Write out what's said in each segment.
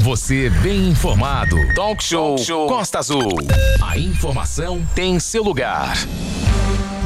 Você bem informado. Talk Show, Talk Show Costa Azul. A informação tem seu lugar.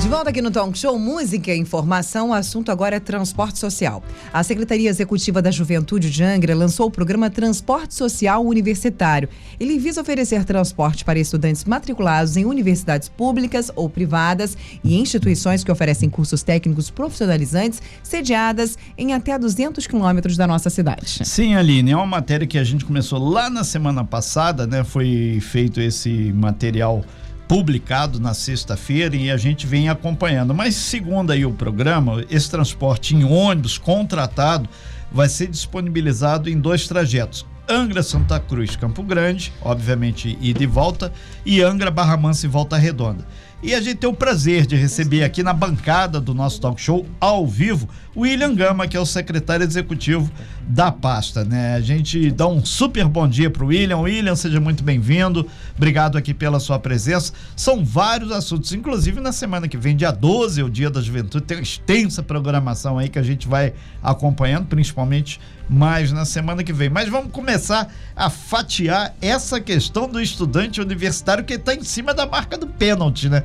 De volta aqui no Talk Show Música e Informação, o assunto agora é transporte social. A Secretaria Executiva da Juventude de Angra lançou o programa Transporte Social Universitário. Ele visa oferecer transporte para estudantes matriculados em universidades públicas ou privadas e instituições que oferecem cursos técnicos profissionalizantes sediadas em até 200 quilômetros da nossa cidade. Sim, Aline, é uma matéria que a gente começou lá na semana passada, né? Foi feito esse material publicado na sexta-feira e a gente vem acompanhando. Mas segundo aí o programa, esse transporte em ônibus contratado vai ser disponibilizado em dois trajetos. Angra Santa Cruz, Campo Grande, obviamente ida e volta, e Angra Barra Mansa e Volta Redonda. E a gente tem o prazer de receber aqui na bancada do nosso talk show, ao vivo, o William Gama, que é o secretário executivo da pasta, né? A gente dá um super bom dia para o William. William, seja muito bem-vindo. Obrigado aqui pela sua presença. São vários assuntos, inclusive na semana que vem, dia 12, é o Dia da Juventude, tem uma extensa programação aí que a gente vai acompanhando, principalmente mais na semana que vem. Mas vamos começar a fatiar essa questão do estudante universitário que está em cima da marca do pênalti, né?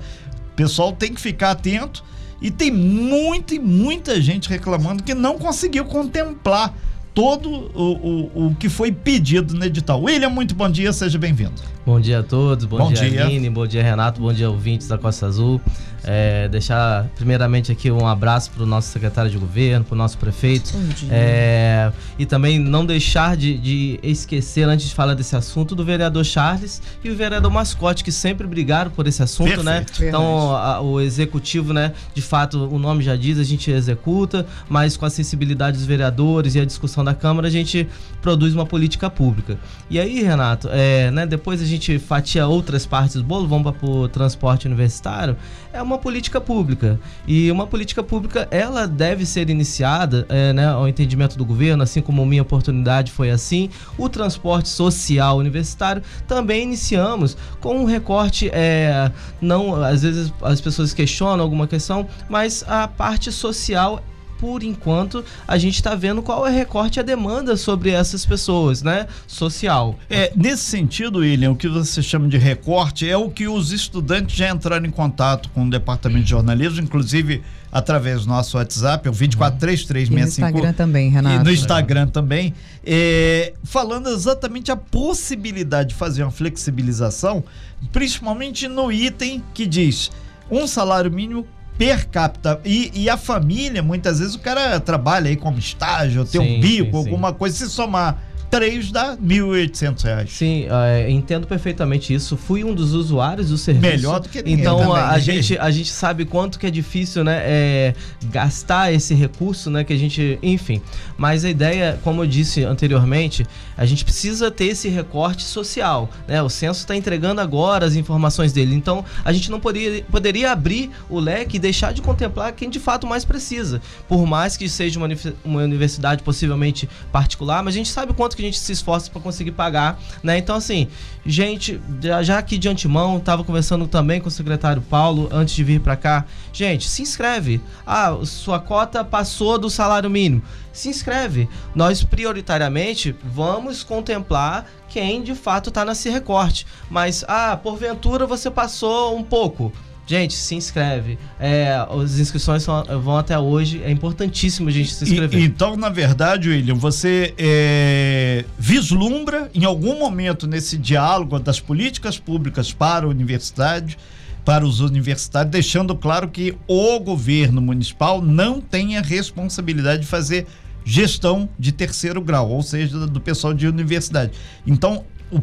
O pessoal tem que ficar atento e tem muita e muita gente reclamando que não conseguiu contemplar todo o, o, o que foi pedido no edital. William, muito bom dia, seja bem-vindo. Bom dia a todos, bom, bom dia, dia Aline, bom dia Renato, bom dia ouvintes da Costa Azul. É, deixar primeiramente aqui um abraço para o nosso secretário de governo, para o nosso prefeito. É, e também não deixar de, de, esquecer, antes de falar desse assunto, do vereador Charles e o vereador Mascote, que sempre brigaram por esse assunto, né? Perfeito. né? Então, a, o executivo, né? De fato, o nome já diz, a gente executa, mas com a sensibilidade dos vereadores e a discussão da Câmara, a gente produz uma política pública. E aí, Renato, é, né, depois a gente fatia outras partes do bolo, vamos para o transporte universitário, é uma política pública. E uma política pública, ela deve ser iniciada, é, né, ao entendimento do governo, assim como minha oportunidade foi assim. O transporte social universitário também iniciamos com um recorte, é, não, às vezes as pessoas questionam alguma questão, mas a parte social por enquanto, a gente está vendo qual é o recorte a demanda sobre essas pessoas, né? Social. É, nesse sentido, William, o que você chama de recorte é o que os estudantes já entraram em contato com o departamento de jornalismo, inclusive através do nosso WhatsApp, é o 243365. E no Instagram também, Renato. E no Instagram também, é, falando exatamente a possibilidade de fazer uma flexibilização, principalmente no item que diz um salário mínimo per capita. E, e, a família, muitas vezes, o cara trabalha aí como estágio, tem um bico, sim, alguma sim. coisa, se somar 3 dá 1.800 reais. Sim, é, entendo perfeitamente isso. Fui um dos usuários do serviço. Melhor do que ninguém Então também, a, né? gente, a gente sabe quanto que é difícil, né, é, gastar esse recurso, né, que a gente, enfim. Mas a ideia, como eu disse anteriormente, a gente precisa ter esse recorte social, né? O censo está entregando agora as informações dele. Então a gente não poderia, poderia abrir o leque e deixar de contemplar quem de fato mais precisa. Por mais que seja uma, uma universidade possivelmente particular, mas a gente sabe quanto que a gente se esforça para conseguir pagar, né? Então, assim, gente, já, aqui de antemão, estava conversando também com o secretário Paulo antes de vir para cá. Gente, se inscreve. Ah, sua cota passou do salário mínimo. Se inscreve. Nós, prioritariamente, vamos contemplar quem de fato está nesse recorte. Mas, ah, porventura você passou um pouco Gente, se inscreve. É, as inscrições são, vão até hoje. É importantíssimo a gente se inscrever. E, então, na verdade, William, você é, vislumbra em algum momento nesse diálogo das políticas públicas para a universidade, para os universitários, deixando claro que o governo municipal não tem a responsabilidade de fazer gestão de terceiro grau, ou seja, do pessoal de universidade. Então, o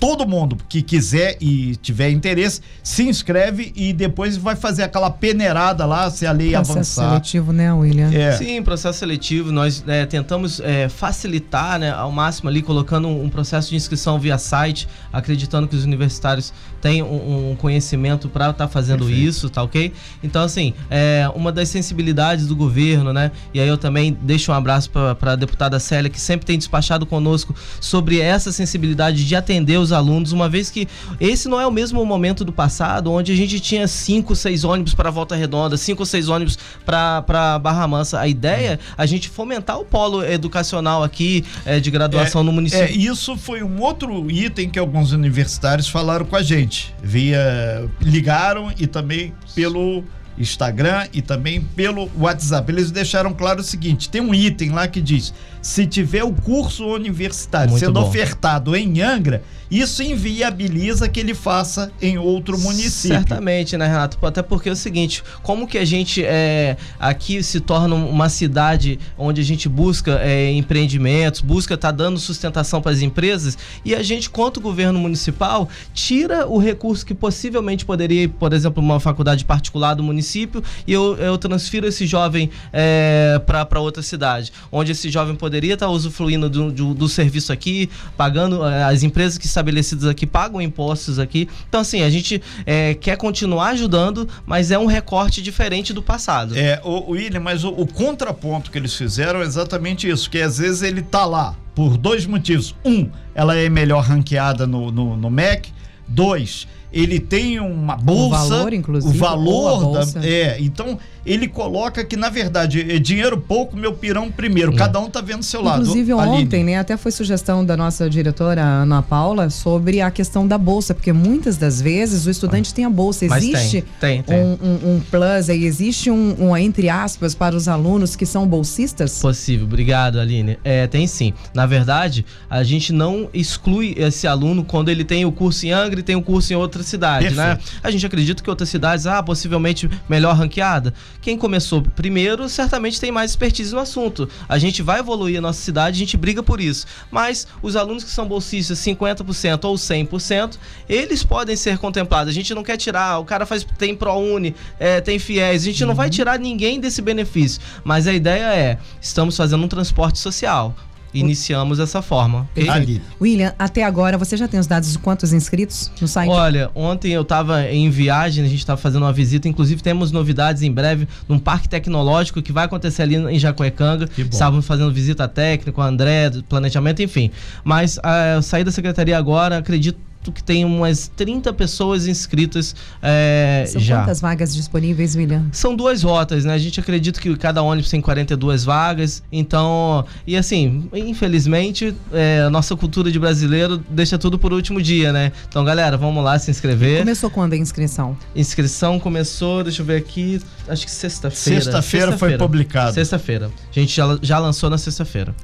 todo mundo que quiser e tiver interesse, se inscreve e depois vai fazer aquela peneirada lá se a lei processo avançar. Processo seletivo, né, William? É. Sim, processo seletivo. Nós é, tentamos é, facilitar né, ao máximo ali, colocando um, um, processo de inscrição via site, acreditando que os universitários têm um, um conhecimento para estar tá fazendo Perfeito. isso, tá ok? Então, assim, é uma das sensibilidades do governo, né? E aí eu também deixo um abraço para a deputada Célia, que sempre tem despachado conosco sobre essa sensibilidade de atender os os alunos, uma vez que esse não é o mesmo momento do passado, onde a gente tinha cinco, seis ônibus para Volta Redonda, cinco ou seis ônibus para Barra Mansa. A ideia é a gente fomentar o polo educacional aqui é, de graduação é, no município. É, isso foi um outro item que alguns universitários falaram com a gente. Via ligaram e também pelo Instagram e também pelo WhatsApp. Eles deixaram claro o seguinte: tem um item lá que diz: se tiver o curso universitário Muito sendo bom. ofertado em Angra, isso inviabiliza que ele faça em outro município. Certamente, né, Renato? Até porque é o seguinte, como que a gente é, aqui se torna uma cidade onde a gente busca é, empreendimentos, busca estar tá dando sustentação para as empresas e a gente, quanto governo municipal, tira o recurso que possivelmente poderia por exemplo, uma faculdade particular do município e eu, eu transfiro esse jovem é, para outra cidade, onde esse jovem poderia estar tá usufruindo do, do, do serviço aqui, pagando é, as empresas que estabelecidos aqui pagam impostos aqui. Então, assim, a gente é, quer continuar ajudando, mas é um recorte diferente do passado. É, o, William, mas o, o contraponto que eles fizeram é exatamente isso, que às vezes ele tá lá por dois motivos. Um, ela é melhor ranqueada no, no, no MEC. Dois, ele tem uma bolsa. O valor, inclusive. O valor. Da, é, então ele coloca que, na verdade, é dinheiro pouco, meu pirão primeiro. É. Cada um tá vendo seu lado. Inclusive, ontem, né, até foi sugestão da nossa diretora, Ana Paula, sobre a questão da bolsa, porque muitas das vezes o estudante ah. tem a bolsa. Existe tem, tem, tem. Um, um, um, plus aí, existe um, um, entre aspas, para os alunos que são bolsistas? Possível, obrigado, Aline. É, tem sim. Na verdade, a gente não exclui esse aluno quando ele tem o curso em Angra e tem o curso em outra cidade, né? Perfeito. né? A gente acredita que outras cidades, ah, possivelmente melhor ranqueada. Quem começou primeiro certamente tem mais expertise no assunto. A gente vai evoluir a nossa cidade, a gente briga por isso. Mas os alunos que são bolsistas 50% ou 100%, eles podem ser contemplados. A gente não quer tirar, o cara faz tem ProUni, é, tem FIES, a gente uhum. não vai uhum. tirar ninguém desse benefício. Mas a ideia é, estamos fazendo um transporte social iniciamos dessa forma. Ali. William, até agora você já tem os dados de quantos inscritos no site? Olha, ontem eu estava em viagem, a gente estava fazendo uma visita, inclusive temos novidades em breve num parque tecnológico que vai acontecer ali em Jacuecanga. Estávamos fazendo visita técnica, o André, planejamento, enfim. Mas a ah, sair da secretaria agora, acredito que tem umas 30 pessoas inscritas é, São já. quantas vagas disponíveis, William? São duas rotas, né? A gente acredita que cada ônibus tem 42 vagas, então... E assim, infelizmente, é, a nossa cultura de brasileiro deixa tudo por último dia, né? Então, galera, vamos lá se inscrever. Começou quando a inscrição? Inscrição começou, deixa eu ver aqui, acho que sexta-feira. Sexta-feira sexta foi publicado. Sexta-feira. A gente já, já lançou na sexta-feira.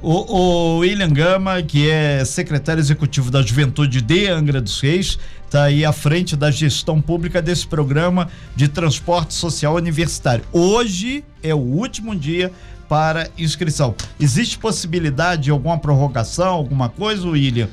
O, o William Gama, que é secretário executivo da Juventude de Angra dos Reis, está aí à frente da gestão pública desse programa de transporte social universitário. Hoje é o último dia para inscrição. Existe possibilidade de alguma prorrogação, alguma coisa, William?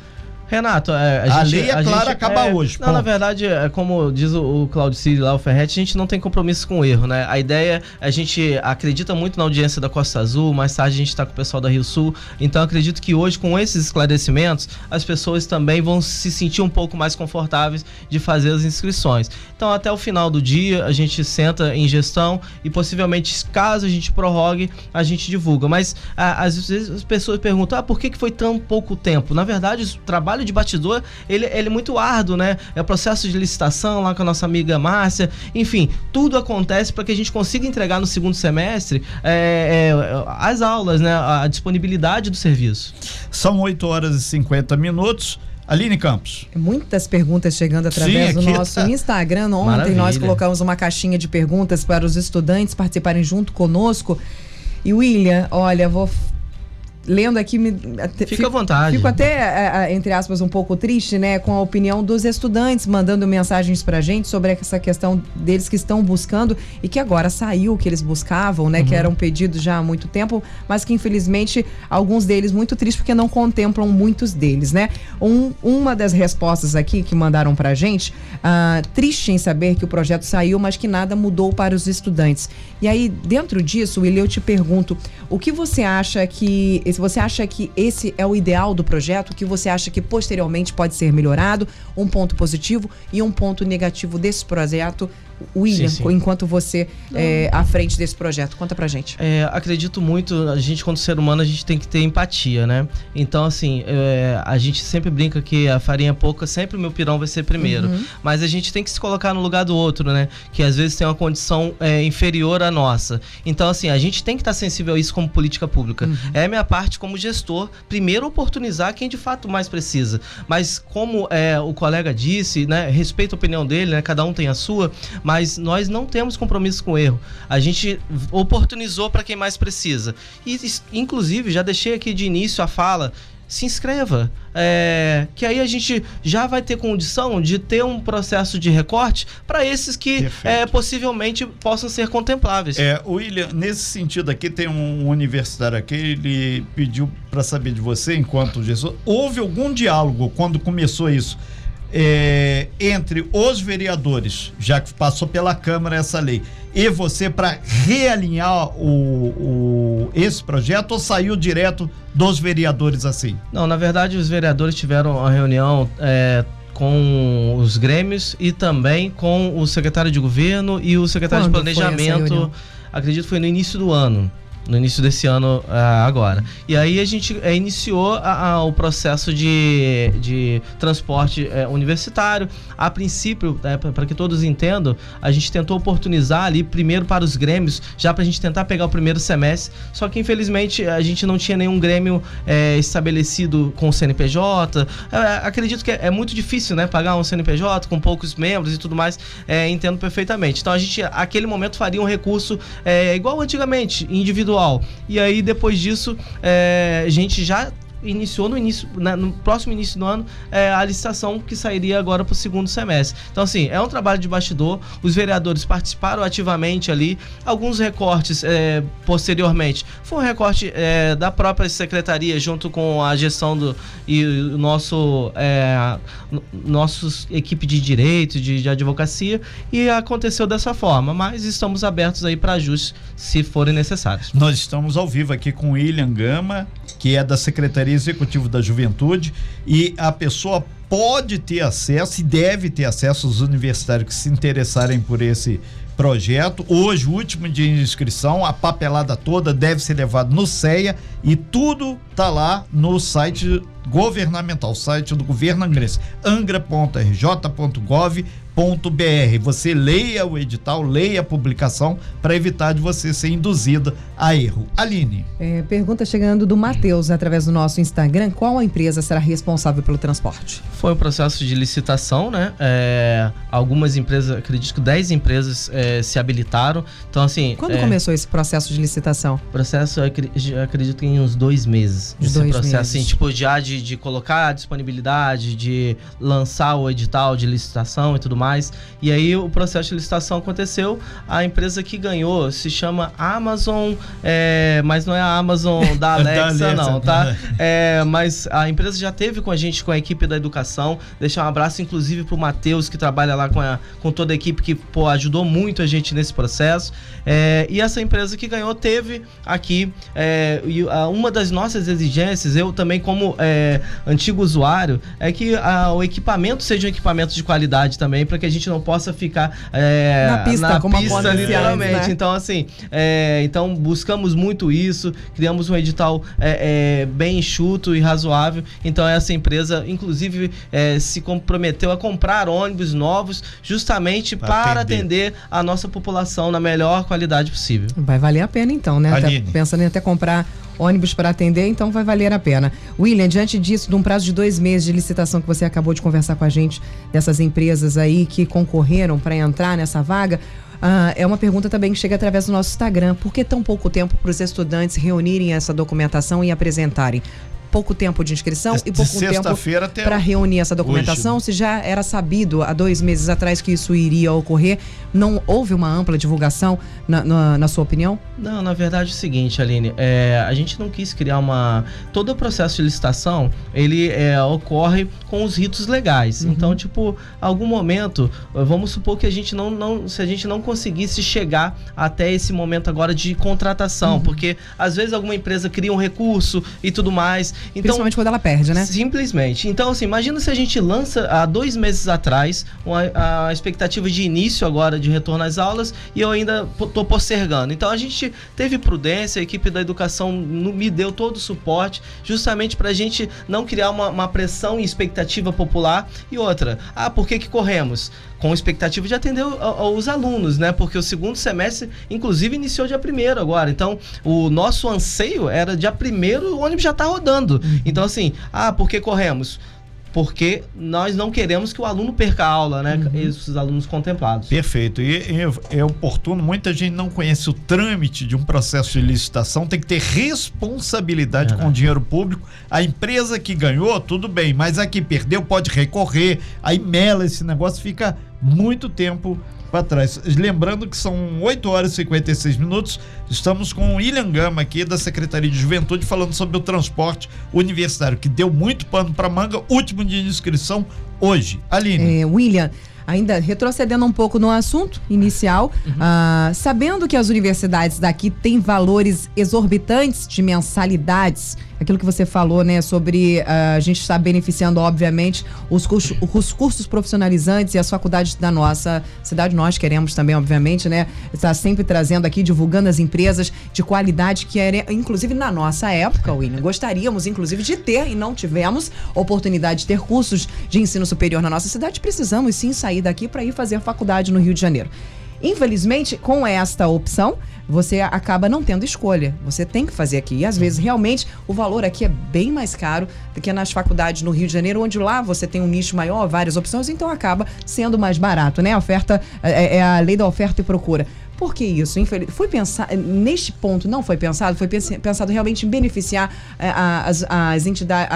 Renato, é, a, a gente, lei é a clara, gente, acaba é, hoje. Não, na verdade, é como diz o, o Claudicídio lá, o Ferretti, a gente não tem compromisso com o erro, né? A ideia, a gente acredita muito na audiência da Costa Azul, mais tarde a gente está com o pessoal da Rio Sul, então acredito que hoje, com esses esclarecimentos, as pessoas também vão se sentir um pouco mais confortáveis de fazer as inscrições. Então, até o final do dia, a gente senta em gestão e possivelmente, caso a gente prorrogue, a gente divulga. Mas às vezes as pessoas perguntam, ah, por que, que foi tão pouco tempo? Na verdade, o trabalho trabalho de bastidor, ele, ele é muito árduo, né? É o processo de licitação lá com a nossa amiga Márcia. Enfim, tudo acontece para que a gente consiga entregar no segundo semestre é, é, as aulas, né? A disponibilidade do serviço. São 8 horas e 50 minutos. Aline Campos. Muitas perguntas chegando através Sim, do nosso tá. Instagram. Ontem Maravilha. nós colocamos uma caixinha de perguntas para os estudantes participarem junto conosco. E William, olha, vou lendo aqui me fica fico, à vontade. fico até entre aspas um pouco triste né com a opinião dos estudantes mandando mensagens pra gente sobre essa questão deles que estão buscando e que agora saiu o que eles buscavam né uhum. que eram pedidos já há muito tempo mas que infelizmente alguns deles muito tristes porque não contemplam muitos deles né. Um, uma das respostas aqui que mandaram pra gente uh, triste em saber que o projeto saiu mas que nada mudou para os estudantes. E aí dentro disso William eu te pergunto o que você acha que se você acha que esse é o ideal do projeto, o que você acha que posteriormente pode ser melhorado, um ponto positivo e um ponto negativo desse projeto William, sim, sim. enquanto você é, à frente desse projeto? Conta pra gente. É, acredito muito, a gente, quando ser humano, a gente tem que ter empatia, né? Então, assim, é, a gente sempre brinca que a farinha é pouca, sempre o meu pirão vai ser primeiro. Uhum. Mas a gente tem que se colocar no lugar do outro, né? Que às vezes tem uma condição é, inferior à nossa. Então, assim, a gente tem que estar sensível a isso como política pública. Uhum. É a minha parte como gestor, primeiro oportunizar quem de fato mais precisa. Mas como é, o colega disse, né? Respeito a opinião dele, né? Cada um tem a sua, mas nós não temos compromisso com o erro. A gente oportunizou para quem mais precisa. E, inclusive, já deixei aqui de início a fala se inscreva. É, que aí a gente já vai ter condição de ter um processo de recorte para esses que é, possivelmente possam ser contempláveis. É, William, nesse sentido aqui, tem um universitário aqui, ele pediu para saber de você, enquanto Jesus, houve algum diálogo quando começou isso? É, entre os vereadores, já que passou pela Câmara essa lei, e você para realinhar o, o, esse projeto ou saiu direto dos vereadores assim? Não, na verdade os vereadores tiveram uma reunião é, com os grêmios e também com o secretário de governo e o secretário Quando de planejamento. Acredito que foi no início do ano no início desse ano uh, agora. E aí a gente uh, iniciou o processo de, de transporte uh, universitário. A princípio, né, para que todos entendam, a gente tentou oportunizar ali primeiro para os grêmios, já para a gente tentar pegar o primeiro semestre. Só que infelizmente a gente não tinha nenhum grêmio eh, estabelecido com o CNPJ. acredito que é, é, muito difícil, né, pagar um CNPJ com poucos membros e tudo mais. entendo perfeitamente. Então a gente, aquele momento, faria um recurso igual antigamente, individual individual. E aí, depois disso, é, a gente já iniciou no início, na, no próximo início do ano, é, a licitação que sairia agora para o segundo semestre. Então, assim, é um trabalho de bastidor. Os vereadores participaram ativamente ali. Alguns recortes é, posteriormente. Foi um recorte é, da própria secretaria junto com a gestão do e o nosso é, nossos equipe de direito, de, de advocacia e aconteceu dessa forma. Mas estamos abertos aí para ajustes se forem necessários. Nós estamos ao vivo aqui com William Gama, que é da Secretaria Executivo da Juventude e a pessoa pode ter acesso e deve ter acesso aos universitários que se interessarem por esse projeto. Hoje, último dia de inscrição, a papelada toda deve ser levada no CEA e tudo tá lá no site governamental, site do governo angrense, angra.rj.gov br Você leia o edital, leia a publicação para evitar de você ser induzida a erro. Aline. É, pergunta chegando do Matheus através do nosso Instagram: qual a empresa será responsável pelo transporte? Foi um processo de licitação, né? É, algumas empresas, acredito que 10 empresas é, se habilitaram. Então, assim. Quando é, começou esse processo de licitação? Processo, acredito que em uns dois meses. Esse dois processo, meses. assim, tipo, já de, de colocar a disponibilidade, de lançar o edital de licitação e tudo mais. E aí o processo de licitação aconteceu. A empresa que ganhou se chama Amazon, é, mas não é a Amazon da Alexa, da Alexa. não, tá? É, mas a empresa já teve com a gente, com a equipe da educação. Deixar um abraço, inclusive, pro Matheus, que trabalha lá com, a, com toda a equipe, que pô, ajudou muito a gente nesse processo. É, e essa empresa que ganhou teve aqui é, uma das nossas exigências, eu também como é, antigo usuário, é que a, o equipamento seja um equipamento de qualidade também, para que a gente não possa ficar é, na pista, na como pista literalmente. Né? Então, assim, é, então buscamos muito isso, criamos um edital é, é bem enxuto e razoável. Então, essa empresa, inclusive, é, se comprometeu a comprar ônibus novos justamente pra para atender. atender a nossa população na melhor qualidade possível. Vai valer a pena, então, né? Até, pensando em até comprar ônibus para atender, então vai valer a pena. William, diante disso, de um prazo de dois meses de licitação que você acabou de conversar com a gente, dessas empresas aí que concorreram para entrar nessa vaga, Uh, é uma pergunta também que chega através do nosso Instagram. Por que tão pouco tempo para os estudantes reunirem essa documentação e apresentarem? Pouco tempo de inscrição de e pouco tempo para reunir essa documentação. Hoje. Se já era sabido há dois meses atrás que isso iria ocorrer, não houve uma ampla divulgação, na, na, na sua opinião? Não, na verdade é o seguinte, Aline, é, a gente não quis criar uma. Todo o processo de licitação ele é, ocorre com os ritos legais. Uhum. Então, tipo, algum momento, vamos supor que a gente não, não, se a gente não conseguisse chegar até esse momento agora de contratação, uhum. porque às vezes alguma empresa cria um recurso e tudo mais Então, Principalmente quando ela perde, né? Simplesmente. Então, assim, imagina se a gente lança há dois meses atrás uma, a expectativa de início agora de retorno às aulas e eu ainda estou postergando. Então, a gente teve prudência, a equipe da educação me deu todo o suporte, justamente para a gente não criar uma, uma pressão e expectativa popular. E outra, ah, por que, que corremos? com expectativa de atender os alunos, né? Porque o segundo semestre, inclusive, iniciou dia primeiro agora. Então, o nosso anseio era dia primeiro, o ônibus já está rodando. Uhum. Então, assim, ah, por que corremos? porque nós não queremos que o aluno perca a aula, né? Uhum. Esses alunos contemplados. Perfeito. E, e, é oportuno, muita gente não conhece o trâmite de um processo de licitação, tem que ter responsabilidade é, com o dinheiro público. A empresa que ganhou, tudo bem, mas a que perdeu pode recorrer, aí mela esse negócio, fica muito tempo para trás. Lembrando que são 8 horas e 56 minutos. Estamos com o William Gama aqui da Secretaria de Juventude falando sobre o transporte universitário, que deu muito pano para manga. Último dia de inscrição hoje. Aline. É, William, ainda retrocedendo um pouco no assunto inicial, uhum. uh, sabendo que as universidades daqui têm valores exorbitantes de mensalidades aquilo que você falou, né, sobre uh, a gente estar beneficiando, obviamente, os cursos, os cursos profissionalizantes e as faculdades da nossa cidade. Nós queremos também, obviamente, né, estar sempre trazendo aqui, divulgando as empresas de qualidade que era, inclusive na nossa época, William, gostaríamos, inclusive, de ter e não tivemos oportunidade de ter cursos de ensino superior na nossa cidade. Precisamos sim sair daqui para ir fazer faculdade no Rio de Janeiro. Infelizmente, com esta opção, você acaba não tendo escolha. Você tem que fazer aqui. E às vezes, realmente, o valor aqui é bem mais caro do que nas faculdades no Rio de Janeiro, onde lá você tem um nicho maior, várias opções, então acaba sendo mais barato, né? A oferta é, é a lei da oferta e procura. Por que isso? Foi pensado, neste ponto não foi pensado, foi pensado realmente em beneficiar é, as, as entidades,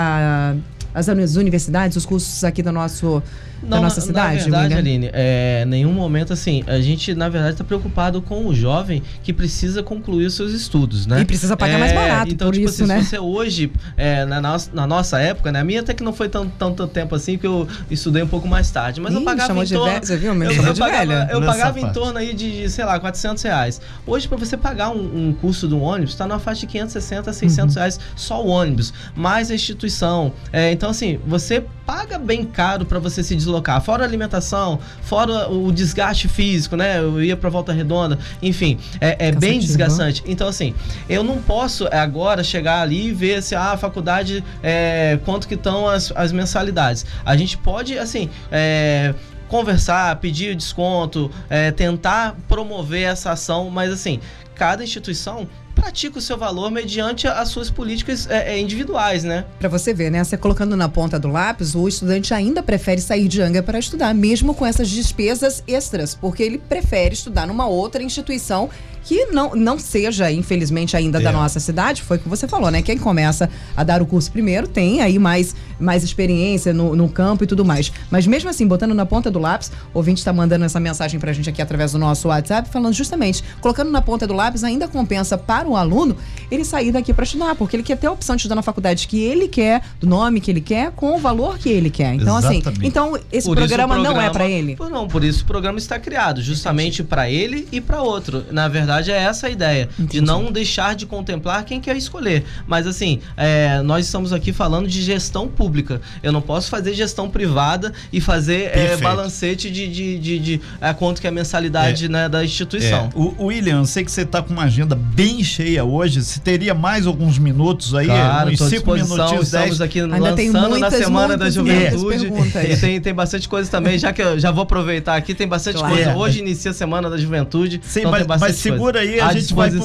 as universidades, os cursos aqui do nosso não, da nossa cidade? Na verdade, William? Aline, é, nenhum momento assim, a gente na verdade está preocupado com o jovem que precisa concluir os seus estudos, né? E precisa pagar é, mais barato, então, por tipo isso, assim, né? Se você hoje, é, na, nossa, na nossa época, né? A minha até que não foi tanto, tanto tempo assim, porque eu estudei um pouco mais tarde, mas Ih, eu pagava em torno... Velha, você viu? Meu, eu, eu pagava, eu pagava em torno aí de, sei lá, 400 reais. Hoje, para você pagar um, um curso de um ônibus, está na faixa de 560 a 600 uhum. reais só o ônibus, mais a instituição. É, então, assim, você paga bem caro para você se deslocar. Fora a alimentação, fora o desgaste físico, né? Eu ia para Volta Redonda, enfim, é, é bem desgastante. Então, assim, eu não posso agora chegar ali e ver se ah, a faculdade, é, quanto que estão as, as mensalidades. A gente pode, assim, é, conversar, pedir desconto, é, tentar promover essa ação, mas assim, cada instituição pratica o seu valor mediante as suas políticas é, é individuais, né? Para você ver, né? Você colocando na ponta do lápis, o estudante ainda prefere sair de Anga para estudar, mesmo com essas despesas extras, porque ele prefere estudar numa outra instituição que não, não seja, infelizmente, ainda é. da nossa cidade, foi o que você falou, né? Quem começa a dar o curso primeiro tem aí mais, mais experiência no, no campo e tudo mais. Mas mesmo assim, botando na ponta do lápis, o ouvinte está mandando essa mensagem pra gente aqui através do nosso WhatsApp, falando justamente, colocando na ponta do lápis ainda compensa para o aluno ele sair daqui para estudar, porque ele quer ter a opção de estudar na faculdade que ele quer, do nome que ele quer, com o valor que ele quer. Então, assim, Exatamente. assim, então esse programa, programa, não é para ele? Não, por isso o programa está criado, justamente para ele e para outro. Na verdade, verdade, é essa a ideia. Entendi. De não deixar de contemplar quem quer escolher. Mas assim, é, nós estamos aqui falando de gestão pública. Eu não posso fazer gestão privada e fazer é, balancete de, de, de, de a quanto que é a mensalidade é. né, da instituição. É. O, William, eu sei que você está com uma agenda bem cheia hoje. Se teria mais alguns minutos aí? Claro, uns cinco minutinhos, Estamos aqui Ainda lançando muitas, na Semana da Juventude. E tem, tem bastante coisa também, já que eu já vou aproveitar aqui, tem bastante claro. coisa. Hoje inicia a Semana da Juventude. Sim, então mas, mas segura segura aí, a gente vai um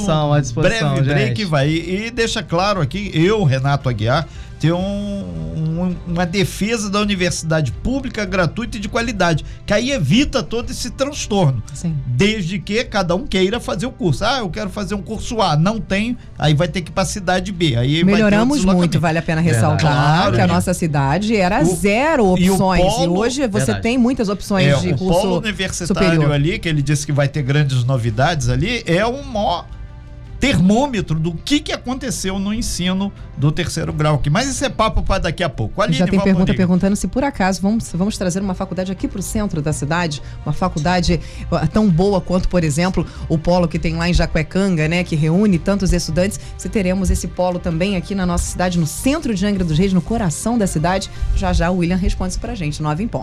breve gente. break vai. E deixa claro aqui, eu, Renato Aguiar, ter um, um, uma defesa da universidade pública, gratuita e de qualidade, que aí evita todo esse transtorno. Sim. Desde que cada um queira fazer o curso. Ah, eu quero fazer um curso A, não tem, aí vai ter que ir para a cidade B. Aí Melhoramos muito, vale a pena ressaltar claro, que a nossa cidade era o, zero opções. E, polo, e hoje você verdade. tem muitas opções é, de o curso polo universitário superior. ali, que ele disse que vai ter grandes novidades ali, é o maior termômetro do que, que aconteceu no ensino do terceiro grau aqui. Mas isso é papo para daqui a pouco. Aline, Já tem pergunta perguntando se por acaso vamos, vamos trazer uma faculdade aqui para o centro da cidade, uma faculdade tão boa quanto, por exemplo, o polo que tem lá em Jacuecanga, né, que reúne tantos estudantes. Se teremos esse polo também aqui na nossa cidade, no centro de Angra dos Reis, no coração da cidade. Já já o William responde isso pra gente, nove em ponto.